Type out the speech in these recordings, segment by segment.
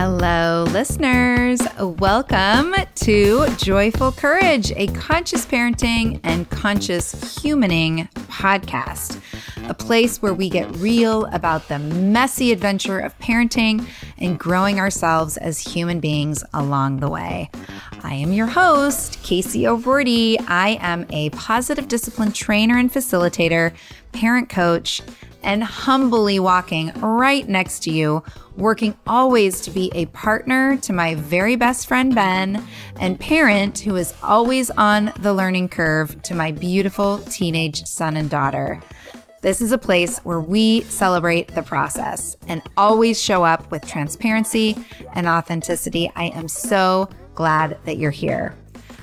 Hello, listeners. Welcome to Joyful Courage, a conscious parenting and conscious humaning podcast, a place where we get real about the messy adventure of parenting and growing ourselves as human beings along the way. I am your host, Casey O'Roarty. I am a positive discipline trainer and facilitator, parent coach, and humbly walking right next to you, working always to be a partner to my very best friend Ben, and parent who is always on the learning curve to my beautiful teenage son and daughter. This is a place where we celebrate the process and always show up with transparency and authenticity. I am so glad that you're here.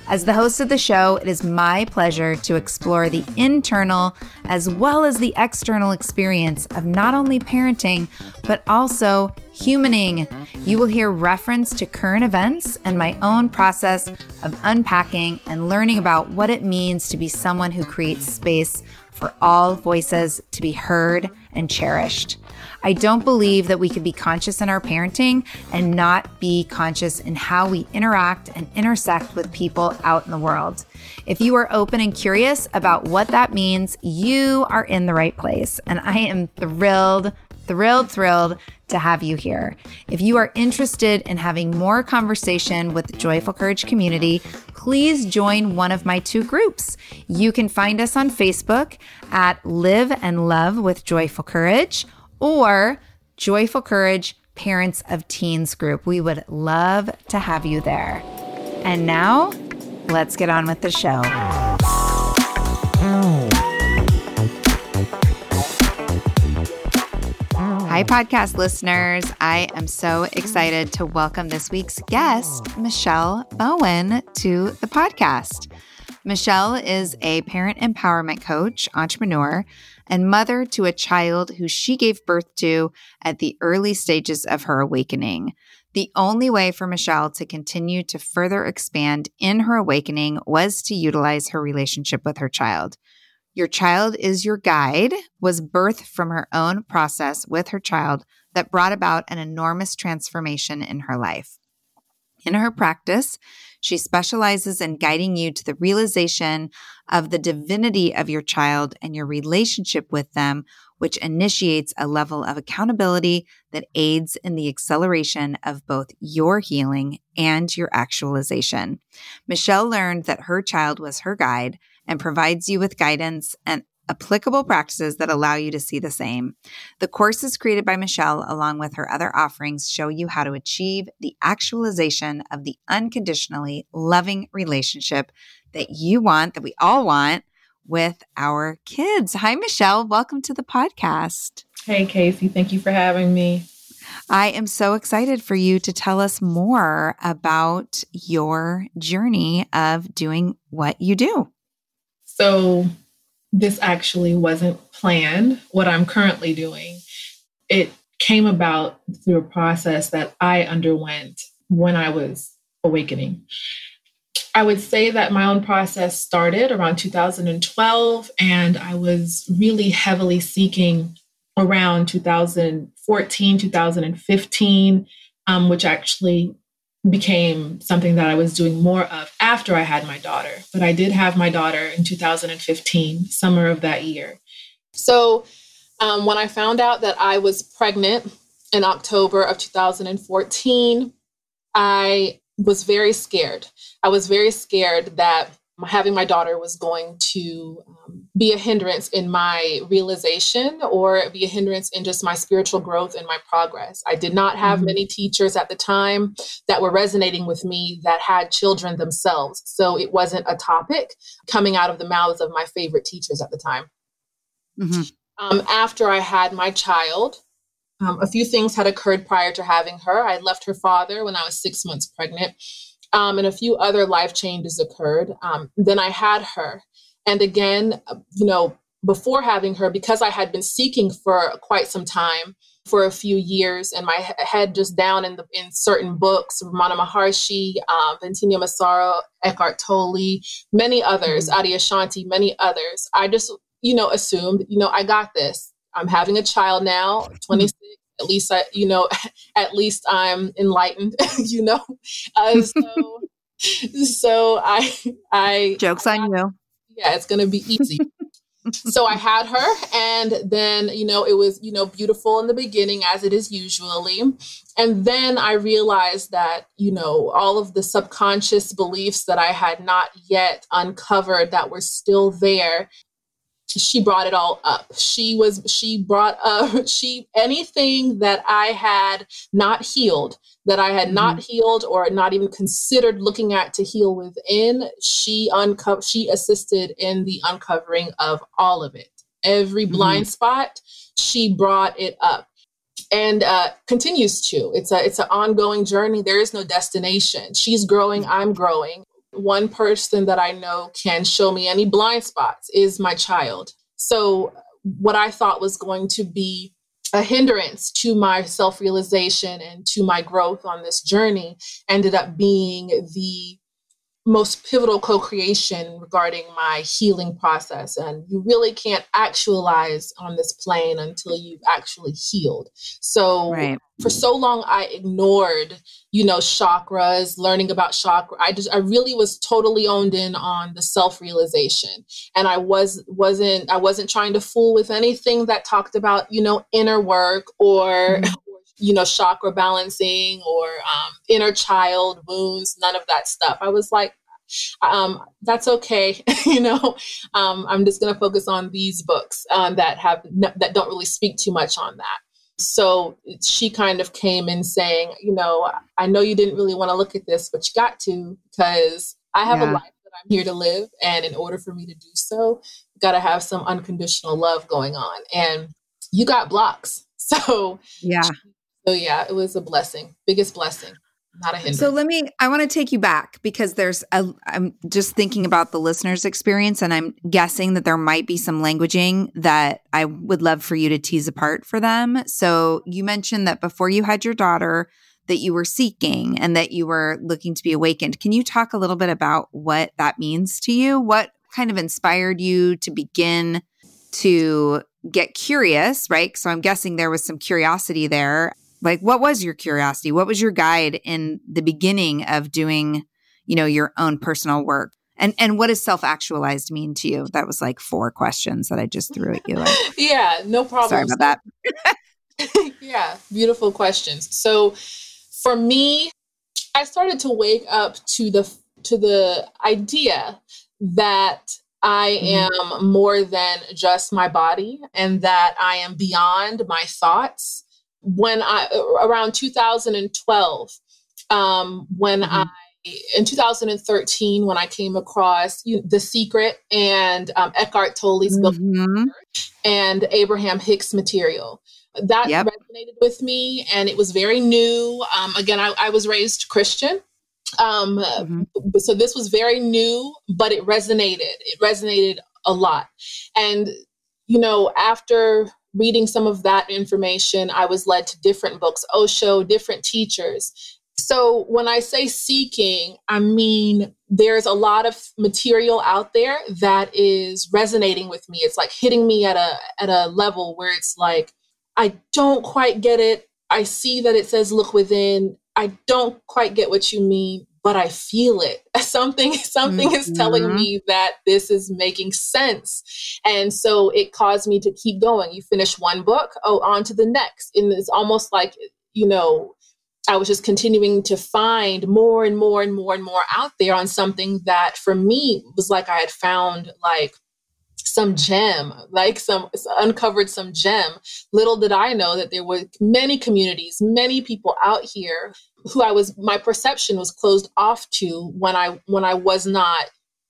As the host of the show, it is my pleasure to explore the internal as well as the external experience of not only parenting, but also humaning. You will hear reference to current events and my own process of unpacking and learning about what it means to be someone who creates space for all voices to be heard and cherished. I don't believe that we can be conscious in our parenting and not be conscious in how we interact and intersect with people out in the world. If you are open and curious about what that means, you are in the right place. And I am thrilled, thrilled, thrilled to have you here. If you are interested in having more conversation with the Joyful Courage community, please join one of my two groups. You can find us on Facebook at Live and Love with Joyful Courage or Joyful Courage Parents of Teens group. We would love to have you there. And now, let's get on with the show. Hi, podcast listeners. I am so excited to welcome this week's guest, Michelle Bowen, to the podcast. Michelle is a parent empowerment coach, entrepreneur, and mother to a child who she gave birth to at the early stages of her awakening. The only way for Michelle to continue to further expand in her awakening was to utilize her relationship with her child. Your child is your guide was birthed from her own process with her child that brought about an enormous transformation in her life. In her practice, she specializes in guiding you to the realization of the divinity of your child and your relationship with them, which initiates a level of accountability that aids in the acceleration of both your healing and your actualization. Michelle learned that her child was her guide and provides you with guidance and applicable practices that allow you to see the same. The courses created by Michelle, along with her other offerings, show you how to achieve the actualization of the unconditionally loving relationship that you want, that we all want with our kids. Hi, Michelle. Welcome to the podcast. Hey, Casey. Thank you for having me. I am so excited for you to tell us more about your journey of doing what you do. So, this actually wasn't planned, what I'm currently doing. It came about through a process that I underwent when I was awakening. I would say that my own process started around 2012, and I was really heavily seeking around 2014, 2015, um, which actually became something that I was doing more of after I had my daughter. But I did have my daughter in 2015, summer of that year. So um, when I found out that I was pregnant in October of 2014, I was very scared. I was very scared that having my daughter was going to um, be a hindrance in my realization or be a hindrance in just my spiritual growth and my progress. I did not have mm-hmm. many teachers at the time that were resonating with me that had children themselves. So it wasn't a topic coming out of the mouths of my favorite teachers at the time. Mm-hmm. Um, after I had my child, um, a few things had occurred prior to having her. I left her father when I was six months pregnant um, and a few other life changes occurred. Um, then I had her. And again, you know, before having her, because I had been seeking for quite some time, for a few years, and my head just down in the in certain books, Ramana Maharshi, uh, Bentinho Massaro, Eckhart Tolle, many others, mm-hmm. Adyashanti, many others. I just, you know, assumed, you know, I got this. I'm having a child now, 26 at least I, you know, at least I'm enlightened, you know. Uh, so, so I, I jokes on you. Yeah, it's gonna be easy. so I had her, and then you know it was you know beautiful in the beginning as it is usually, and then I realized that you know all of the subconscious beliefs that I had not yet uncovered that were still there she brought it all up. She was she brought up she anything that I had not healed, that I had mm-hmm. not healed or not even considered looking at to heal within, she uncovered she assisted in the uncovering of all of it. Every mm-hmm. blind spot, she brought it up and uh, continues to. It's a it's an ongoing journey. There is no destination. She's growing. Mm-hmm. I'm growing one person that I know can show me any blind spots is my child. So, what I thought was going to be a hindrance to my self realization and to my growth on this journey ended up being the most pivotal co-creation regarding my healing process and you really can't actualize on this plane until you've actually healed. So right. for so long i ignored you know chakras learning about chakra. I just i really was totally owned in on the self-realization and i was wasn't i wasn't trying to fool with anything that talked about you know inner work or mm-hmm you know, chakra balancing or um, inner child wounds, none of that stuff. I was like, um, that's okay. you know, um, I'm just going to focus on these books um, that have that don't really speak too much on that. So she kind of came in saying, you know, I know you didn't really want to look at this, but you got to because I have yeah. a life that I'm here to live, and in order for me to do so, you got to have some unconditional love going on, and you got blocks. So yeah, so yeah, it was a blessing, biggest blessing. Not a hindrance. So let me, I want to take you back because there's a, I'm just thinking about the listener's experience and I'm guessing that there might be some languaging that I would love for you to tease apart for them. So you mentioned that before you had your daughter, that you were seeking and that you were looking to be awakened. Can you talk a little bit about what that means to you? What kind of inspired you to begin to get curious, right? So I'm guessing there was some curiosity there like what was your curiosity? What was your guide in the beginning of doing you know your own personal work? And and what does self-actualized mean to you? That was like four questions that i just threw at you. Like, yeah no problem. sorry about that. Yeah beautiful questions. So for me i started to wake up to the to the idea that I mm-hmm. am more than just my body and that I am beyond my thoughts when I around 2012, um, when mm-hmm. I in 2013 when I came across The Secret and um, Eckhart Tolle's mm-hmm. book and Abraham Hicks material. That yep. resonated with me, and it was very new. Um, again, I, I, was raised Christian, um, mm-hmm. so this was very new, but it resonated. It resonated a lot, and you know, after reading some of that information, I was led to different books, Osho, different teachers. So when I say seeking, I mean there's a lot of material out there that is resonating with me. It's like hitting me at a at a level where it's like I don't quite get it. I see that it says look within. I don't quite get what you mean, but I feel it. Something something mm-hmm. is telling mm-hmm. me that this is making sense. And so it caused me to keep going. You finish one book, oh, on to the next. And it's almost like, you know, I was just continuing to find more and more and more and more out there on something that for me was like I had found like some gem, like some uncovered some gem. Little did I know that there were many communities, many people out here who I was my perception was closed off to when I when I was not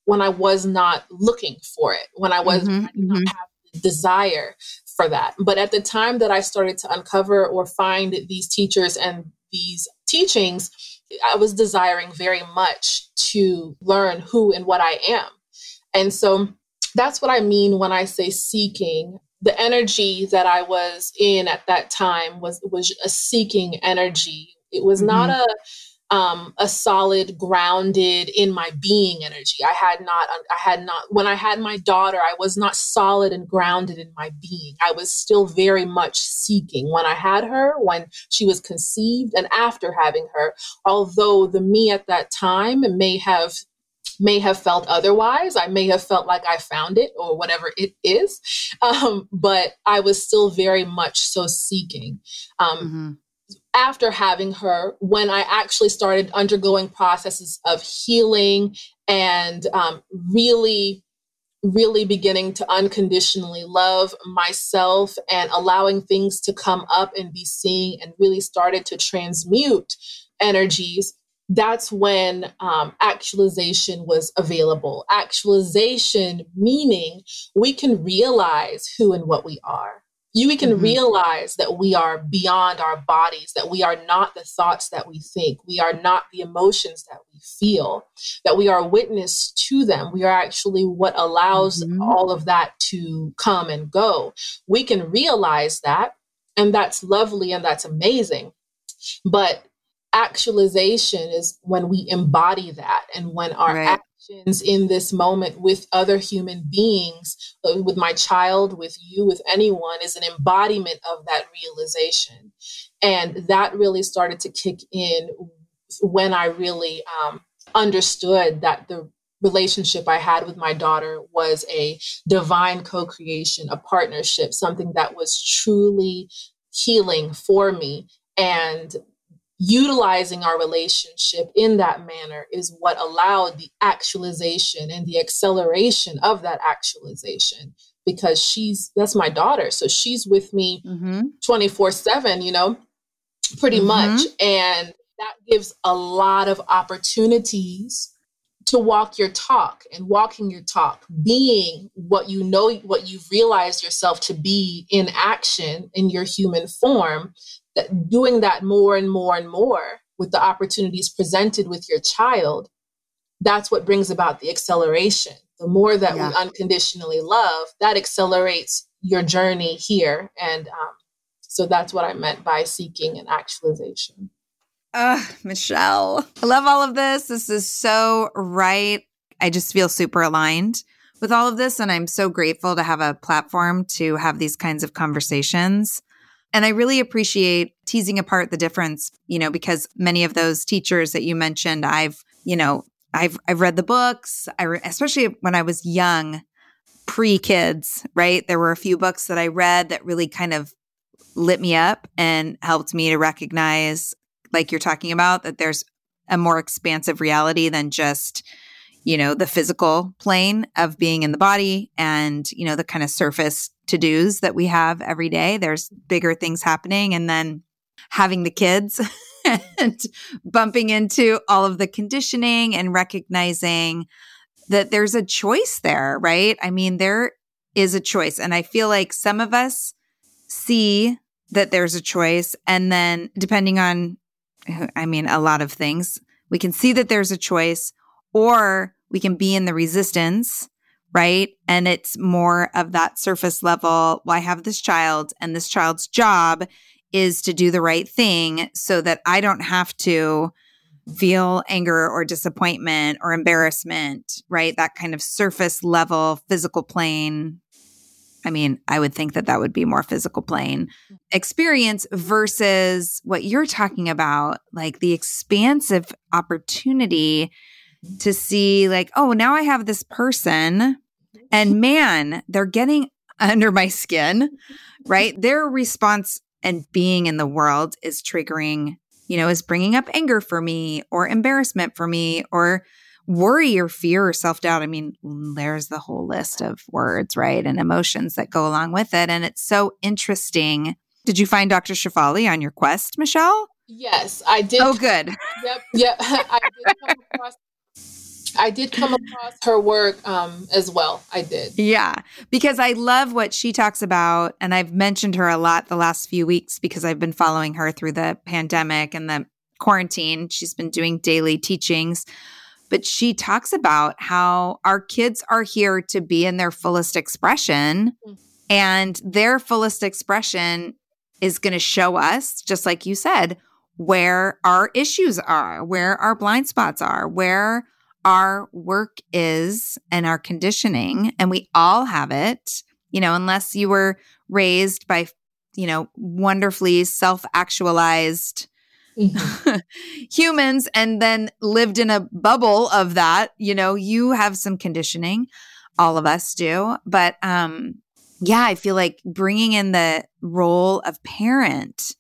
when I was not looking for it, when I was mm-hmm, I mm-hmm. have the desire for that. But at the time that I started to uncover or find these teachers and these teachings, I was desiring very much to learn who and what I am. And so that's what I mean when I say seeking. The energy that I was in at that time was was a seeking energy. It was mm-hmm. not a um, a solid, grounded in my being energy. I had not, I had not, when I had my daughter, I was not solid and grounded in my being. I was still very much seeking when I had her, when she was conceived, and after having her. Although the me at that time may have may have felt otherwise. I may have felt like I found it or whatever it is. Um, but I was still very much so seeking. Um, mm-hmm. After having her, when I actually started undergoing processes of healing and um, really really beginning to unconditionally love myself and allowing things to come up and be seen and really started to transmute energies that's when um, actualization was available. Actualization meaning we can realize who and what we are. You we can mm-hmm. realize that we are beyond our bodies, that we are not the thoughts that we think, we are not the emotions that we feel, that we are witness to them. We are actually what allows mm-hmm. all of that to come and go. We can realize that, and that's lovely and that's amazing. But actualization is when we embody that and when our right. actions in this moment with other human beings, uh, with my child, with you, with anyone, is an embodiment of that realization. And that really started to kick in when I really um, understood that the relationship I had with my daughter was a divine co creation, a partnership, something that was truly healing for me. And utilizing our relationship in that manner is what allowed the actualization and the acceleration of that actualization because she's that's my daughter so she's with me 24 mm-hmm. 7 you know pretty mm-hmm. much and that gives a lot of opportunities to walk your talk and walking your talk being what you know what you've realized yourself to be in action in your human form doing that more and more and more with the opportunities presented with your child, that's what brings about the acceleration. The more that yeah. we unconditionally love, that accelerates your journey here. And um, so that's what I meant by seeking an actualization. Uh, Michelle, I love all of this. This is so right. I just feel super aligned with all of this. And I'm so grateful to have a platform to have these kinds of conversations. And I really appreciate teasing apart the difference, you know, because many of those teachers that you mentioned, I've, you know, I've I've read the books. I re- especially when I was young, pre kids, right? There were a few books that I read that really kind of lit me up and helped me to recognize, like you're talking about, that there's a more expansive reality than just you know the physical plane of being in the body and you know the kind of surface to dos that we have every day. There's bigger things happening. And then having the kids and bumping into all of the conditioning and recognizing that there's a choice there, right? I mean, there is a choice. And I feel like some of us see that there's a choice. And then, depending on, I mean, a lot of things, we can see that there's a choice, or we can be in the resistance right? And it's more of that surface level. Well, I have this child, and this child's job is to do the right thing so that I don't have to feel anger or disappointment or embarrassment, right? That kind of surface level, physical plane I mean, I would think that that would be more physical plane experience versus what you're talking about, like the expansive opportunity to see, like, oh, now I have this person, and man, they're getting under my skin, right? Their response and being in the world is triggering, you know, is bringing up anger for me or embarrassment for me or worry or fear or self doubt. I mean, there's the whole list of words, right? And emotions that go along with it. And it's so interesting. Did you find Dr. Shefali on your quest, Michelle? Yes, I did. Oh, good. Yep, yep. I did come across I did come across her work um, as well. I did. Yeah, because I love what she talks about. And I've mentioned her a lot the last few weeks because I've been following her through the pandemic and the quarantine. She's been doing daily teachings. But she talks about how our kids are here to be in their fullest expression. Mm. And their fullest expression is going to show us, just like you said, where our issues are, where our blind spots are, where our work is and our conditioning, and we all have it, you know, unless you were raised by, you know, wonderfully self actualized mm-hmm. humans and then lived in a bubble of that, you know, you have some conditioning. All of us do. But, um, yeah, I feel like bringing in the role of parent,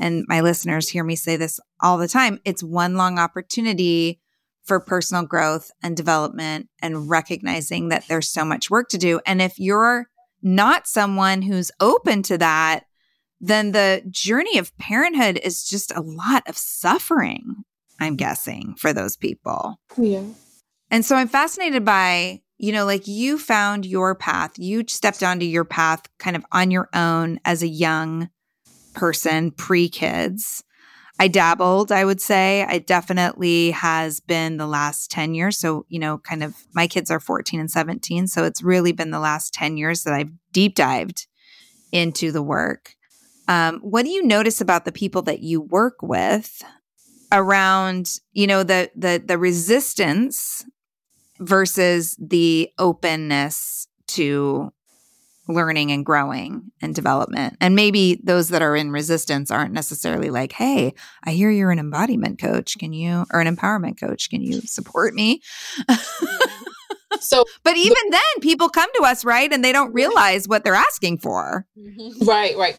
and my listeners hear me say this all the time, it's one long opportunity for personal growth and development and recognizing that there's so much work to do. And if you're not someone who's open to that, then the journey of parenthood is just a lot of suffering, I'm guessing, for those people. Yeah. And so I'm fascinated by, you know, like you found your path, you stepped onto your path kind of on your own as a young person, pre kids. I dabbled, I would say. It definitely has been the last 10 years. So, you know, kind of my kids are 14 and 17. So it's really been the last 10 years that I've deep dived into the work. Um, what do you notice about the people that you work with around, you know, the the the resistance versus the openness to learning and growing and development. And maybe those that are in resistance aren't necessarily like, hey, I hear you're an embodiment coach. Can you, or an empowerment coach? Can you support me? so, but even the- then, people come to us, right? And they don't realize what they're asking for. Mm-hmm. Right, right.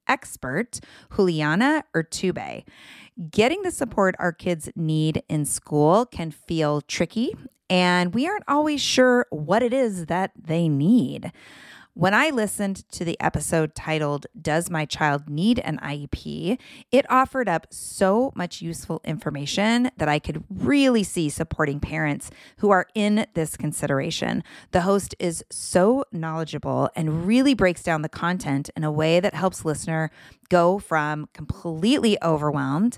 expert Juliana Urtubey. Getting the support our kids need in school can feel tricky, and we aren't always sure what it is that they need. When I listened to the episode titled, Does My Child Need an IEP? it offered up so much useful information that I could really see supporting parents who are in this consideration. The host is so knowledgeable and really breaks down the content in a way that helps listener go from completely overwhelmed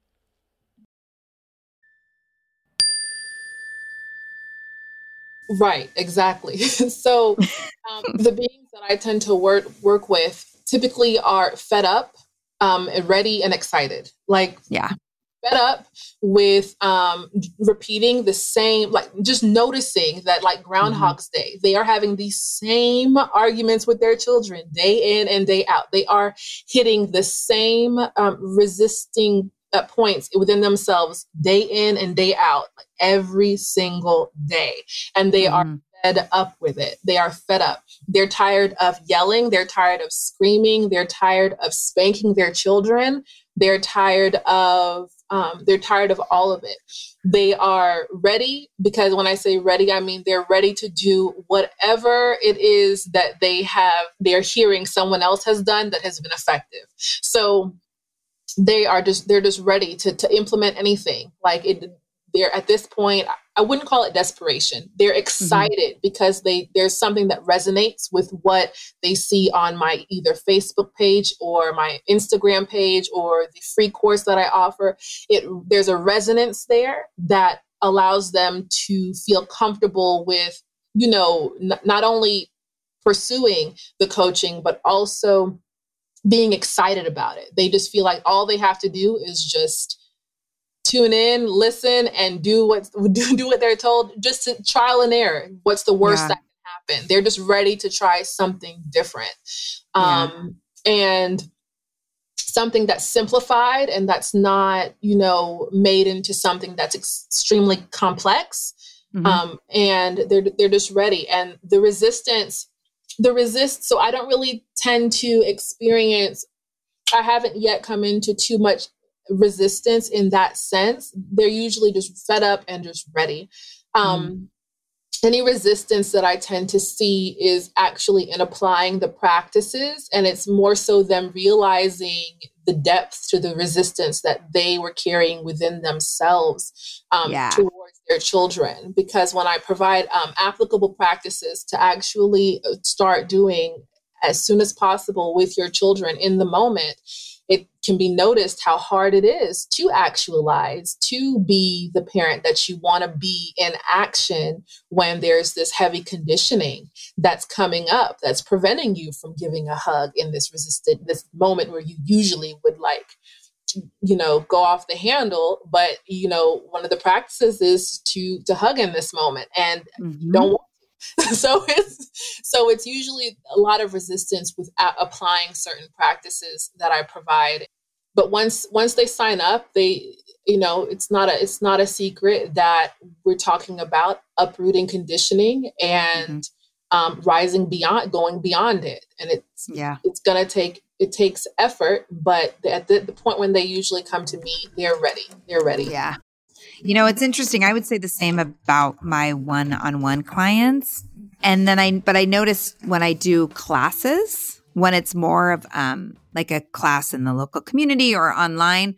Right, exactly. so um, the beings that I tend to work work with typically are fed up, um, ready, and excited. Like yeah, fed up with um, repeating the same, like just noticing that, like Groundhog's mm-hmm. Day, they are having these same arguments with their children day in and day out. They are hitting the same um, resisting uh, points within themselves day in and day out, like every single day. And they mm. are fed up with it. They are fed up. They're tired of yelling. They're tired of screaming. They're tired of spanking their children. They're tired of um, they're tired of all of it. They are ready because when I say ready, I mean they're ready to do whatever it is that they have, they're hearing someone else has done that has been effective. So they are just they're just ready to to implement anything like it they're at this point i wouldn't call it desperation they're mm-hmm. excited mm-hmm. because they there's something that resonates with what they see on my either facebook page or my instagram page or the free course that i offer it there's a resonance there that allows them to feel comfortable with you know n- not only pursuing the coaching but also being excited about it. They just feel like all they have to do is just tune in, listen, and do what do, do what they're told. Just to trial and error. What's the worst yeah. that can happen? They're just ready to try something different, um, yeah. and something that's simplified and that's not you know made into something that's extremely complex. Mm-hmm. Um, and they're they're just ready. And the resistance the resist so i don't really tend to experience i haven't yet come into too much resistance in that sense they're usually just fed up and just ready um, mm. any resistance that i tend to see is actually in applying the practices and it's more so them realizing the depth to the resistance that they were carrying within themselves um, yeah. towards their children. Because when I provide um, applicable practices to actually uh, start doing as soon as possible with your children in the moment, it can be noticed how hard it is to actualize, to be the parent that you want to be in action when there's this heavy conditioning that's coming up that's preventing you from giving a hug in this resistant, this moment where you usually would like you know go off the handle but you know one of the practices is to to hug in this moment and mm-hmm. don't so it's so it's usually a lot of resistance with applying certain practices that I provide. But once once they sign up, they you know it's not a it's not a secret that we're talking about uprooting conditioning and mm-hmm. um, rising beyond going beyond it, and it's yeah it's gonna take it takes effort, but at the, the point when they usually come to me, they're ready. They're ready. Yeah. You know, it's interesting. I would say the same about my one on one clients. And then I, but I notice when I do classes, when it's more of um, like a class in the local community or online,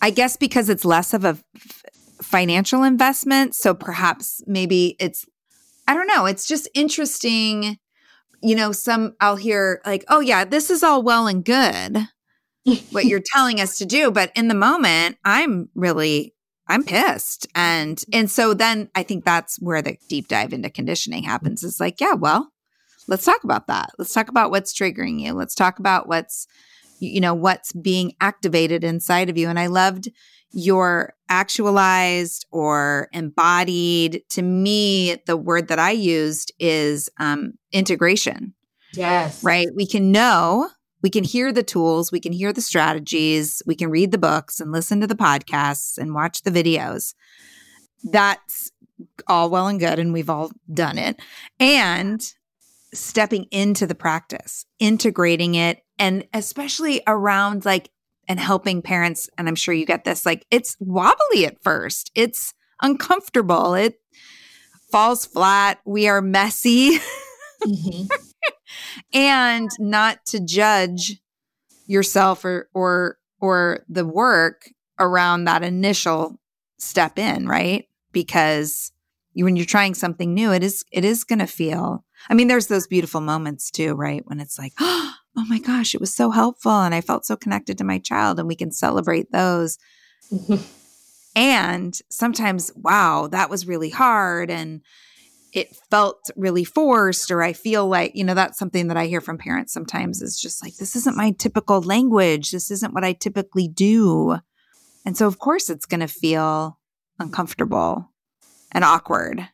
I guess because it's less of a f- financial investment. So perhaps maybe it's, I don't know, it's just interesting. You know, some I'll hear like, oh, yeah, this is all well and good, what you're telling us to do. But in the moment, I'm really I'm pissed. And and so then I think that's where the deep dive into conditioning happens. Is like, yeah, well, let's talk about that. Let's talk about what's triggering you. Let's talk about what's you know, what's being activated inside of you. And I loved your actualized or embodied. To me, the word that I used is um, integration. Yes. Right. We can know, we can hear the tools, we can hear the strategies, we can read the books and listen to the podcasts and watch the videos. That's all well and good. And we've all done it. And stepping into the practice, integrating it, and especially around like, and helping parents, and I'm sure you get this, like it's wobbly at first. It's uncomfortable. It falls flat. We are messy. Mm-hmm. And not to judge yourself or or or the work around that initial step in, right? Because you, when you're trying something new, it is it is going to feel. I mean, there's those beautiful moments too, right? When it's like, oh my gosh, it was so helpful, and I felt so connected to my child, and we can celebrate those. Mm-hmm. And sometimes, wow, that was really hard, and it felt really forced or i feel like you know that's something that i hear from parents sometimes is just like this isn't my typical language. This isn't what i typically do. And so of course it's going to feel uncomfortable and awkward.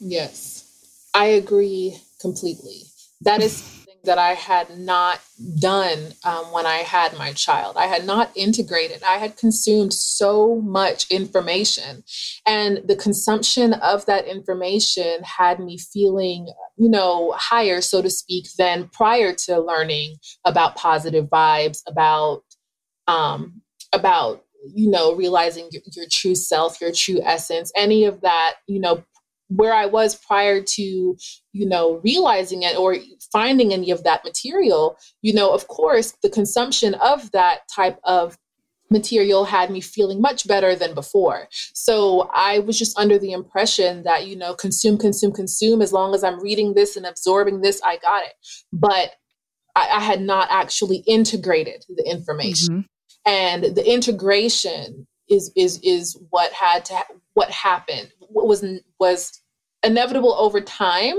Yes. I agree completely. That is that I had not done um, when I had my child. I had not integrated. I had consumed so much information, and the consumption of that information had me feeling, you know, higher, so to speak, than prior to learning about positive vibes, about, um, about you know realizing your, your true self your true essence any of that you know where I was prior to, you know, realizing it or finding any of that material, you know, of course, the consumption of that type of material had me feeling much better than before. So I was just under the impression that, you know, consume, consume, consume. As long as I'm reading this and absorbing this, I got it. But I, I had not actually integrated the information. Mm-hmm. And the integration is is is what had to what happened what was was inevitable over time,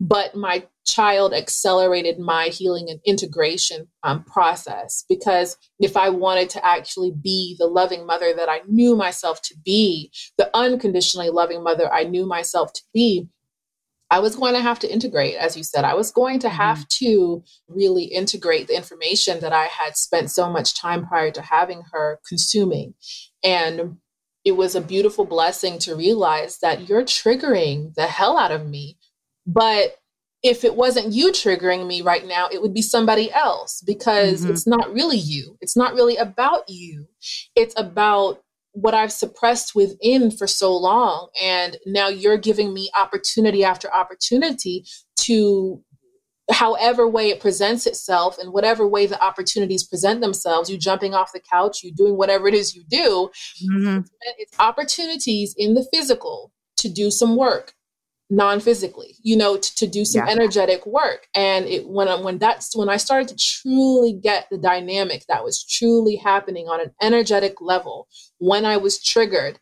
but my child accelerated my healing and integration um, process because if I wanted to actually be the loving mother that I knew myself to be, the unconditionally loving mother I knew myself to be, I was going to have to integrate, as you said. I was going to have mm-hmm. to really integrate the information that I had spent so much time prior to having her consuming. And it was a beautiful blessing to realize that you're triggering the hell out of me. But if it wasn't you triggering me right now, it would be somebody else because mm-hmm. it's not really you. It's not really about you. It's about what I've suppressed within for so long. And now you're giving me opportunity after opportunity to however way it presents itself and whatever way the opportunities present themselves you jumping off the couch you doing whatever it is you do mm-hmm. it's opportunities in the physical to do some work non-physically you know to, to do some yeah. energetic work and it when I, when that's when i started to truly get the dynamic that was truly happening on an energetic level when i was triggered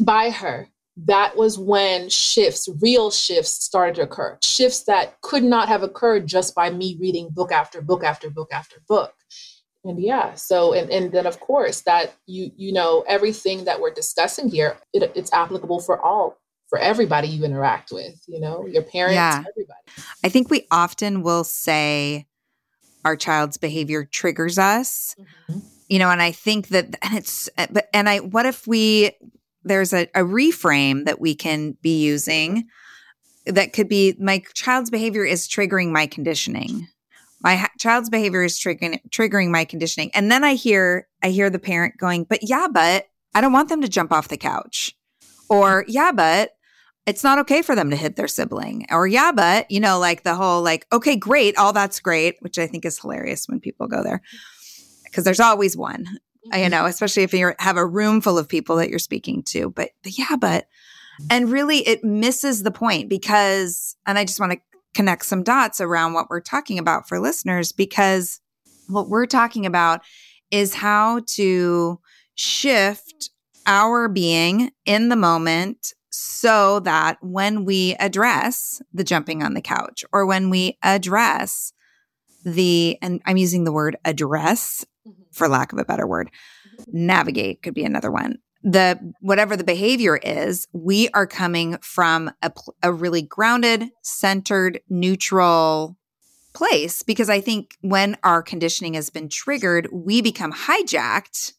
by her that was when shifts, real shifts, started to occur. Shifts that could not have occurred just by me reading book after book after book after book. And yeah, so and, and then of course that you you know everything that we're discussing here, it, it's applicable for all for everybody you interact with. You know, your parents, yeah. everybody. I think we often will say our child's behavior triggers us. Mm-hmm. You know, and I think that, and it's, but and I, what if we there's a, a reframe that we can be using that could be my child's behavior is triggering my conditioning. My ha- child's behavior is triggering triggering my conditioning. And then i hear i hear the parent going but yeah but i don't want them to jump off the couch. Or yeah but it's not okay for them to hit their sibling. Or yeah but you know like the whole like okay great all that's great which i think is hilarious when people go there. Because there's always one you know, especially if you have a room full of people that you're speaking to. But, but yeah, but, and really it misses the point because, and I just want to connect some dots around what we're talking about for listeners because what we're talking about is how to shift our being in the moment so that when we address the jumping on the couch or when we address the, and I'm using the word address mm-hmm. For lack of a better word, navigate could be another one. The whatever the behavior is, we are coming from a, a really grounded, centered, neutral place because I think when our conditioning has been triggered, we become hijacked.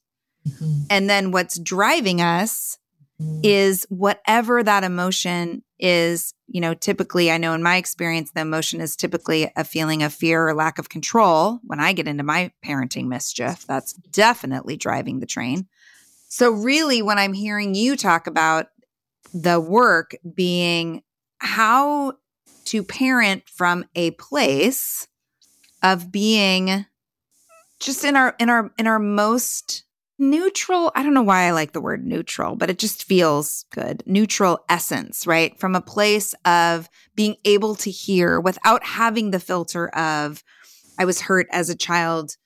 Mm-hmm. And then what's driving us mm-hmm. is whatever that emotion is. You know, typically, I know in my experience, the emotion is typically a feeling of fear or lack of control. When I get into my parenting mischief, that's definitely driving the train. So, really, when I'm hearing you talk about the work being how to parent from a place of being just in our in our in our most neutral i don't know why i like the word neutral but it just feels good neutral essence right from a place of being able to hear without having the filter of i was hurt as a child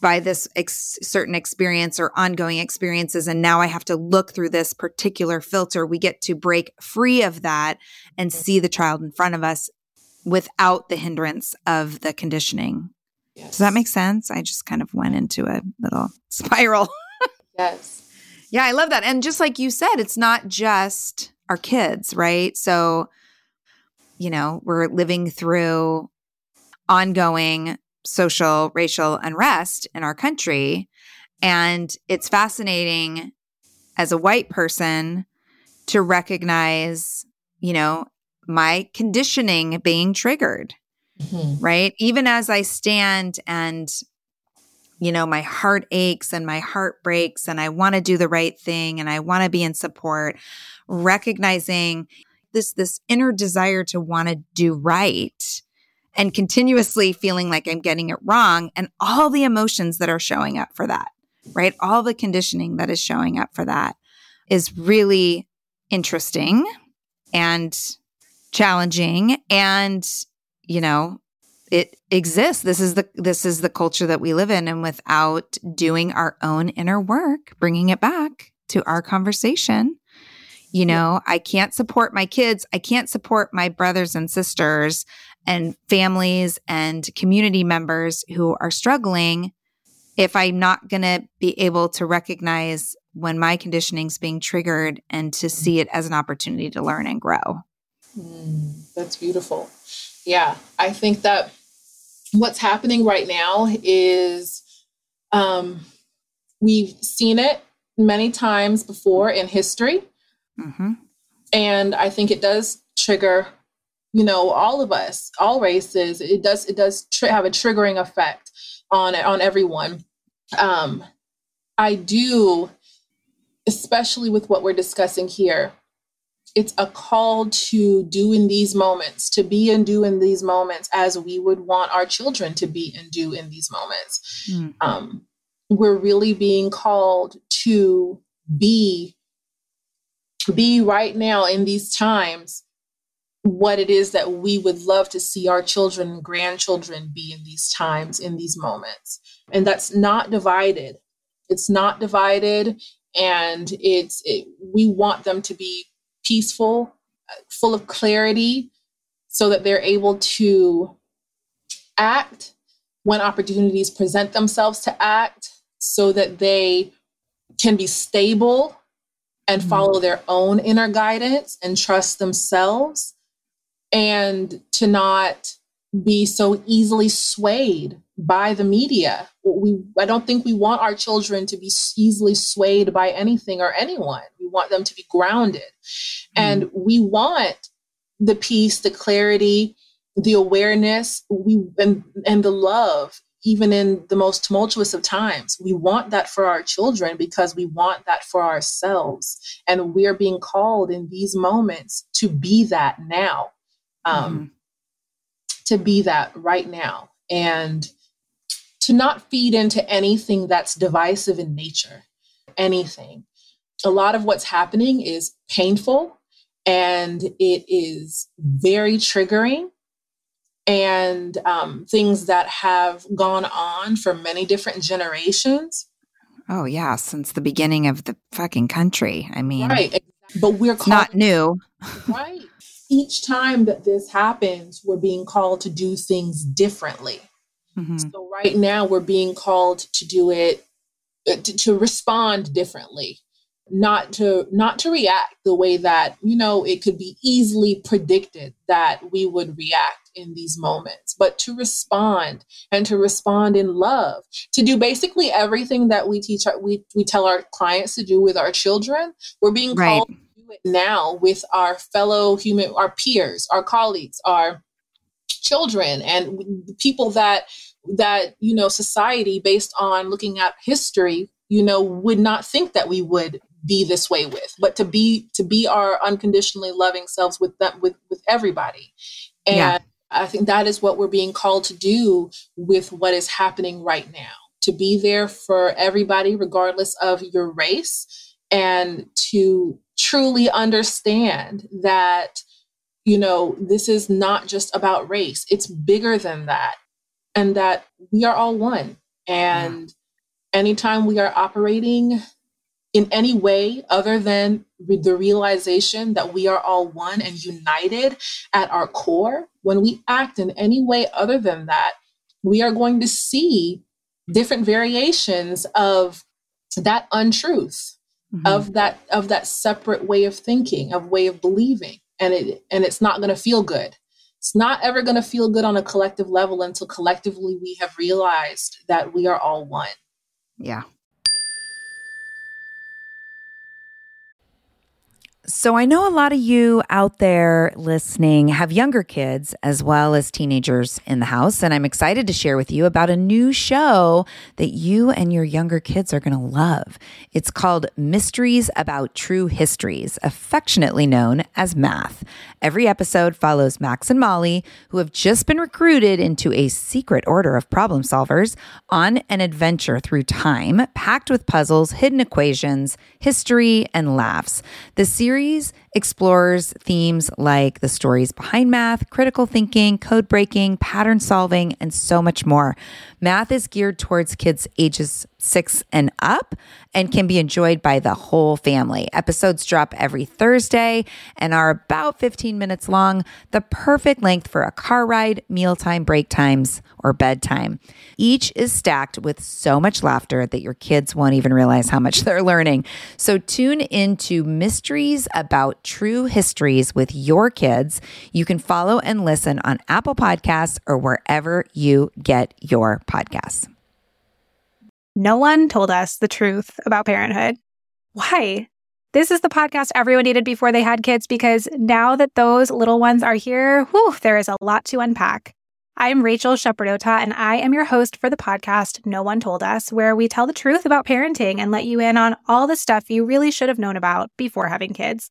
by this ex- certain experience or ongoing experiences. And now I have to look through this particular filter. We get to break free of that and see the child in front of us without the hindrance of the conditioning. Yes. Does that make sense? I just kind of went into a little spiral. yes. Yeah, I love that. And just like you said, it's not just our kids, right? So, you know, we're living through ongoing social, racial unrest in our country. And it's fascinating as a white person to recognize, you know, my conditioning being triggered, mm-hmm. right? Even as I stand and, you know, my heart aches and my heart breaks and I want to do the right thing and I want to be in support, recognizing this, this inner desire to want to do right and continuously feeling like I'm getting it wrong and all the emotions that are showing up for that, right? All the conditioning that is showing up for that is really interesting and challenging and you know it exists this is the this is the culture that we live in and without doing our own inner work bringing it back to our conversation you know i can't support my kids i can't support my brothers and sisters and families and community members who are struggling if I'm not going to be able to recognize when my conditioning is being triggered and to see it as an opportunity to learn and grow. Mm, that's beautiful. Yeah, I think that what's happening right now is um, we've seen it many times before in history. Mm-hmm. And I think it does trigger you know all of us all races it does it does tr- have a triggering effect on on everyone um i do especially with what we're discussing here it's a call to do in these moments to be and do in these moments as we would want our children to be and do in these moments mm. um, we're really being called to be be right now in these times what it is that we would love to see our children and grandchildren be in these times, in these moments. And that's not divided. It's not divided. And it's, it, we want them to be peaceful, full of clarity, so that they're able to act when opportunities present themselves to act, so that they can be stable and mm-hmm. follow their own inner guidance and trust themselves and to not be so easily swayed by the media. We I don't think we want our children to be easily swayed by anything or anyone. We want them to be grounded. Mm. And we want the peace, the clarity, the awareness, we and, and the love even in the most tumultuous of times. We want that for our children because we want that for ourselves. And we're being called in these moments to be that now um, mm-hmm. to be that right now and to not feed into anything that's divisive in nature, anything. A lot of what's happening is painful and it is very triggering and um, things that have gone on for many different generations. Oh yeah, since the beginning of the fucking country. I mean, right. But we're called, not new, right? each time that this happens, we're being called to do things differently. Mm-hmm. So right now we're being called to do it uh, to, to respond differently not to not to react the way that you know it could be easily predicted that we would react in these moments but to respond and to respond in love to do basically everything that we teach our, we, we tell our clients to do with our children we're being right. called to do it now with our fellow human our peers our colleagues our children and people that that you know society based on looking at history you know would not think that we would be this way with but to be to be our unconditionally loving selves with them with with everybody and yeah. i think that is what we're being called to do with what is happening right now to be there for everybody regardless of your race and to truly understand that you know this is not just about race it's bigger than that and that we are all one and yeah. anytime we are operating in any way other than the realization that we are all one and united at our core, when we act in any way other than that, we are going to see different variations of that untruth, mm-hmm. of that of that separate way of thinking, of way of believing, and it and it's not going to feel good. It's not ever going to feel good on a collective level until collectively we have realized that we are all one. Yeah. So, I know a lot of you out there listening have younger kids as well as teenagers in the house. And I'm excited to share with you about a new show that you and your younger kids are going to love. It's called Mysteries About True Histories, affectionately known as Math. Every episode follows Max and Molly, who have just been recruited into a secret order of problem solvers, on an adventure through time packed with puzzles, hidden equations, history, and laughs. The series series explores themes like the stories behind math, critical thinking, code breaking, pattern solving, and so much more. Math is geared towards kids ages six and up and can be enjoyed by the whole family. Episodes drop every Thursday and are about 15 minutes long, the perfect length for a car ride, mealtime, break times, or bedtime. Each is stacked with so much laughter that your kids won't even realize how much they're learning. So tune into Mysteries About true histories with your kids. You can follow and listen on Apple Podcasts or wherever you get your podcasts. No one told us the truth about parenthood. Why? This is the podcast everyone needed before they had kids because now that those little ones are here, whew, there is a lot to unpack. I'm Rachel Shepardota, and I am your host for the podcast No One Told Us, where we tell the truth about parenting and let you in on all the stuff you really should have known about before having kids.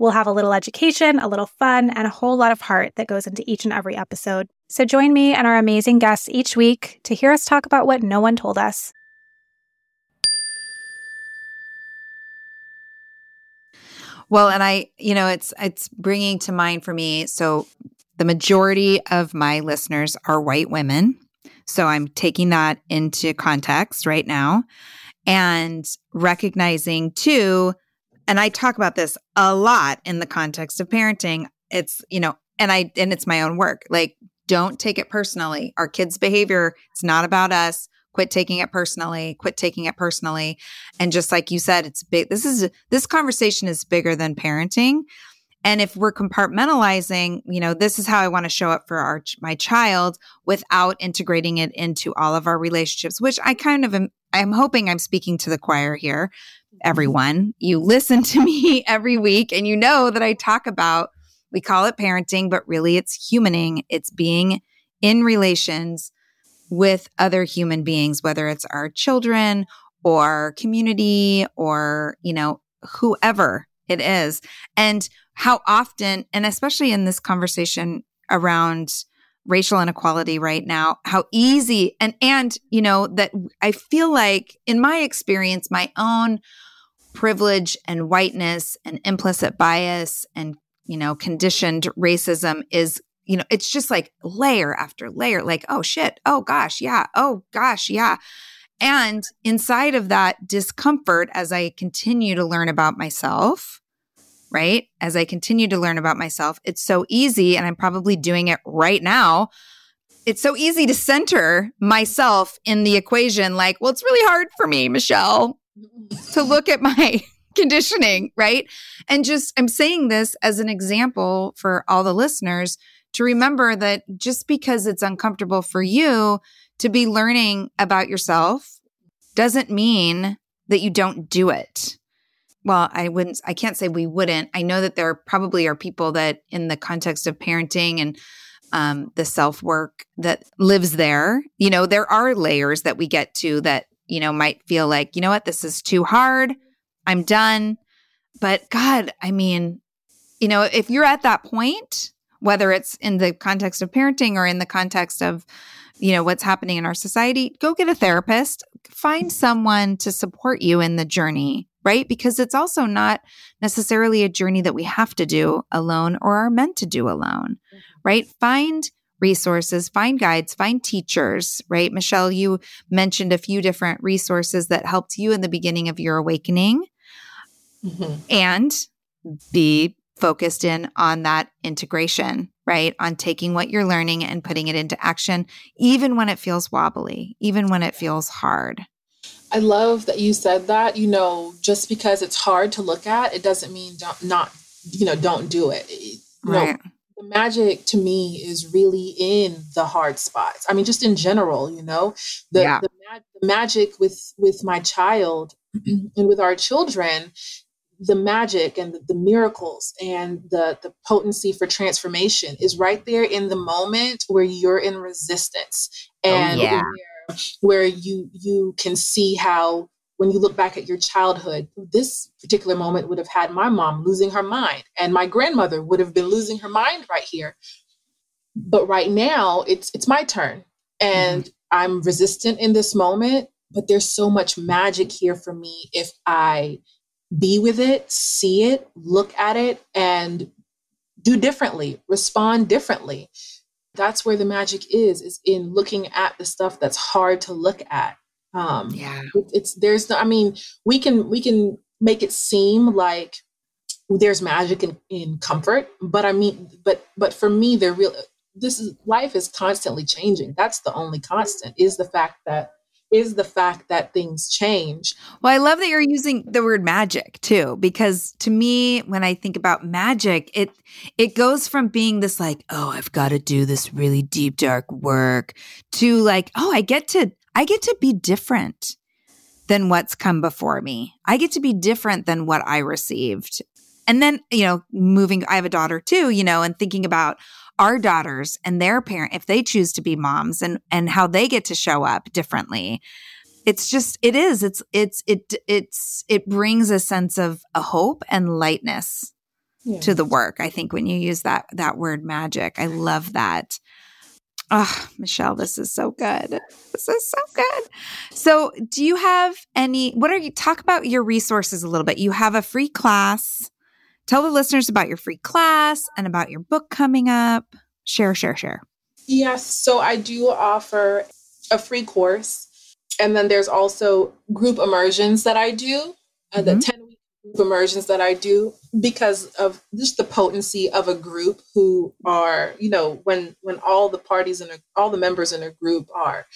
We'll have a little education, a little fun, and a whole lot of heart that goes into each and every episode. So join me and our amazing guests each week to hear us talk about what no one told us. Well, and I, you know, it's it's bringing to mind for me. So the majority of my listeners are white women. So I'm taking that into context right now and recognizing too and I talk about this a lot in the context of parenting. It's, you know, and I, and it's my own work. Like, don't take it personally. Our kids' behavior, it's not about us. Quit taking it personally. Quit taking it personally. And just like you said, it's big. This is, this conversation is bigger than parenting. And if we're compartmentalizing, you know, this is how I want to show up for our my child without integrating it into all of our relationships, which I kind of am I'm hoping I'm speaking to the choir here mm-hmm. everyone. You listen to me every week and you know that I talk about, we call it parenting, but really it's humaning. It's being in relations with other human beings, whether it's our children or community or, you know, whoever it is. And how often, and especially in this conversation around racial inequality right now how easy and and you know that i feel like in my experience my own privilege and whiteness and implicit bias and you know conditioned racism is you know it's just like layer after layer like oh shit oh gosh yeah oh gosh yeah. And inside of that discomfort as i continue to learn about myself right? As I continue to learn about myself, it's so easy, and I'm probably doing it right now. It's so easy to center myself in the equation like, well, it's really hard for me, Michelle, to look at my conditioning, right? And just, I'm saying this as an example for all the listeners to remember that just because it's uncomfortable for you to be learning about yourself doesn't mean that you don't do it well, I wouldn't, I can't say we wouldn't. I know that there probably are people that, in the context of parenting and um, the self work that lives there, you know, there are layers that we get to that, you know, might feel like, you know what, this is too hard. I'm done. But God, I mean, you know, if you're at that point, whether it's in the context of parenting or in the context of, you know, what's happening in our society, go get a therapist, find someone to support you in the journey right? Because it's also not necessarily a journey that we have to do alone or are meant to do alone, mm-hmm. right? Find resources, find guides, find teachers, right? Michelle, you mentioned a few different resources that helped you in the beginning of your awakening mm-hmm. and be focused in on that integration, right? On taking what you're learning and putting it into action, even when it feels wobbly, even when it feels hard. I love that you said that. You know, just because it's hard to look at, it doesn't mean don't not you know don't do it. You right. Know, the magic to me is really in the hard spots. I mean, just in general, you know, the, yeah. the, the magic with with my child and with our children the magic and the, the, miracles and the the potency for transformation is right there in the moment where you're in resistance oh, and oh, yeah where you you can see how when you look back at your childhood this particular moment would have had my mom losing her mind and my grandmother would have been losing her mind right here but right now it's it's my turn and mm-hmm. i'm resistant in this moment but there's so much magic here for me if i be with it see it look at it and do differently respond differently that's where the magic is is in looking at the stuff that's hard to look at. Um yeah. it's there's no i mean we can we can make it seem like there's magic in, in comfort but i mean but but for me there real this is life is constantly changing. That's the only constant is the fact that is the fact that things change. Well, I love that you're using the word magic too because to me when I think about magic, it it goes from being this like, oh, I've got to do this really deep dark work to like, oh, I get to I get to be different than what's come before me. I get to be different than what I received. And then, you know, moving I have a daughter too, you know, and thinking about our daughters and their parent if they choose to be moms and and how they get to show up differently it's just it is it's it's it it's it brings a sense of a hope and lightness to the work. I think when you use that that word magic i love that. Oh michelle this is so good. This is so good. So do you have any what are you talk about your resources a little bit. You have a free class Tell the listeners about your free class and about your book coming up. Share, share, share. Yes. So I do offer a free course. And then there's also group immersions that I do, uh, mm-hmm. the 10 week group immersions that I do because of just the potency of a group who are, you know, when when all the parties and all the members in a group are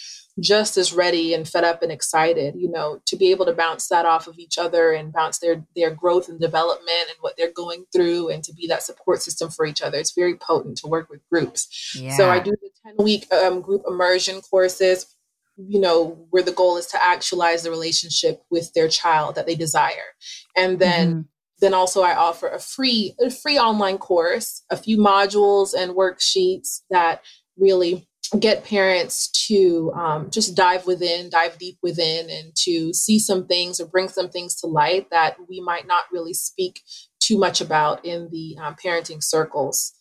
just as ready and fed up and excited you know to be able to bounce that off of each other and bounce their their growth and development and what they're going through and to be that support system for each other it's very potent to work with groups yeah. so i do the 10 week um, group immersion courses you know where the goal is to actualize the relationship with their child that they desire and then mm-hmm. then also i offer a free a free online course a few modules and worksheets that really get parents to um, just dive within, dive deep within, and to see some things or bring some things to light that we might not really speak too much about in the um, parenting circles.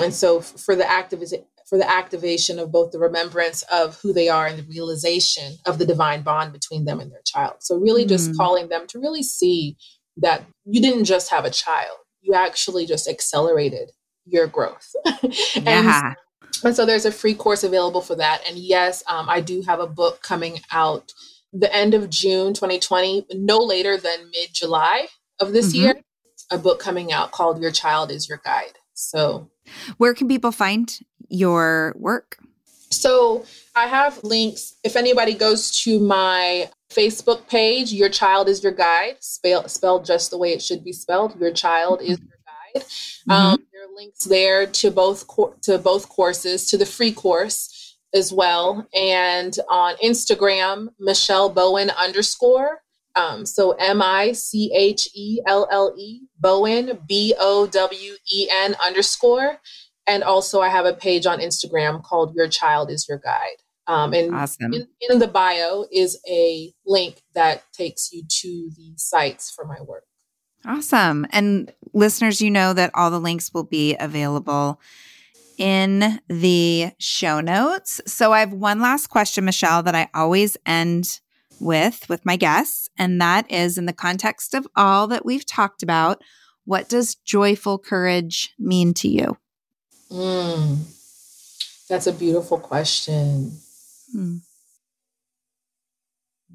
And so, f- for the activist for the activation of both the remembrance of who they are and the realization of the divine bond between them and their child. So, really, just mm. calling them to really see that you didn't just have a child, you actually just accelerated your growth. and, yeah. and so, there's a free course available for that. And yes, um, I do have a book coming out the end of June 2020, no later than mid July of this mm-hmm. year, a book coming out called Your Child is Your Guide. So, where can people find your work? So, I have links. If anybody goes to my Facebook page, Your Child is Your Guide, spell, spelled just the way it should be spelled. Your Child is Your Guide. Mm-hmm. Um, there are links there to both co- to both courses, to the free course as well, and on Instagram, Michelle Bowen underscore. Um, so M I C H E L L E Bowen B O W E N underscore. And also, I have a page on Instagram called Your Child is Your Guide. Um, and awesome. in, in the bio is a link that takes you to the sites for my work. Awesome. And listeners, you know that all the links will be available in the show notes. So I have one last question, Michelle, that I always end with with my guests, and that is in the context of all that we've talked about, what does joyful courage mean to you? Mm, that's a beautiful question. Mm.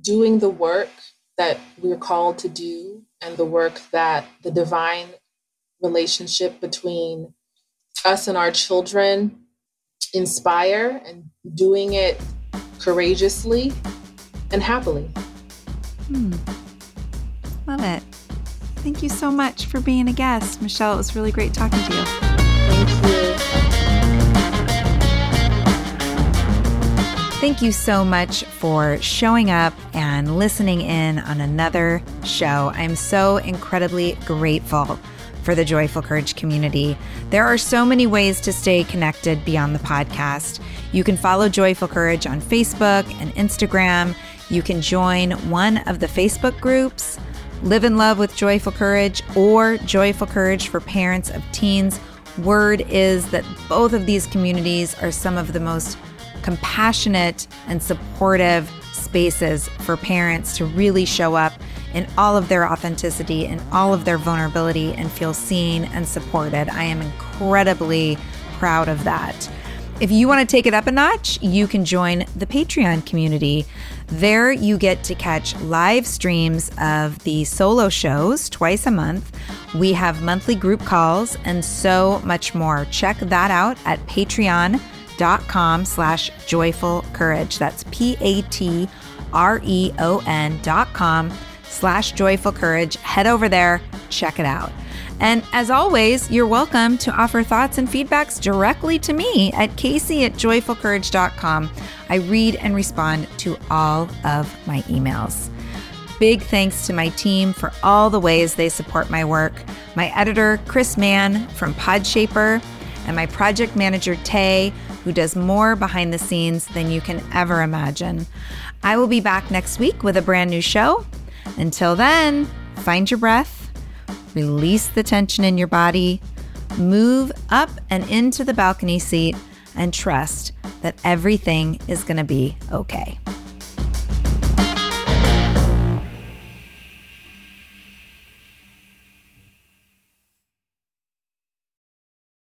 Doing the work that we're called to do and the work that the divine relationship between us and our children inspire and doing it courageously and happily. Hmm. Love it. Thank you so much for being a guest, Michelle. It was really great talking to you. Thank you. Thank you so much for showing up and listening in on another show. I'm so incredibly grateful for the Joyful Courage community. There are so many ways to stay connected beyond the podcast. You can follow Joyful Courage on Facebook and Instagram. You can join one of the Facebook groups, Live in Love with Joyful Courage or Joyful Courage for Parents of Teens. Word is that both of these communities are some of the most compassionate and supportive spaces for parents to really show up in all of their authenticity and all of their vulnerability and feel seen and supported. I am incredibly proud of that. If you want to take it up a notch, you can join the Patreon community. There, you get to catch live streams of the solo shows twice a month. We have monthly group calls and so much more. Check that out at patreon.com slash joyful courage. That's P A T R E O N dot com slash joyful courage. Head over there, check it out. And as always, you're welcome to offer thoughts and feedbacks directly to me at Casey at joyfulcourage.com. I read and respond to all of my emails. Big thanks to my team for all the ways they support my work. My editor, Chris Mann from Podshaper, and my project manager, Tay, who does more behind the scenes than you can ever imagine. I will be back next week with a brand new show. Until then, find your breath Release the tension in your body. Move up and into the balcony seat and trust that everything is going to be okay.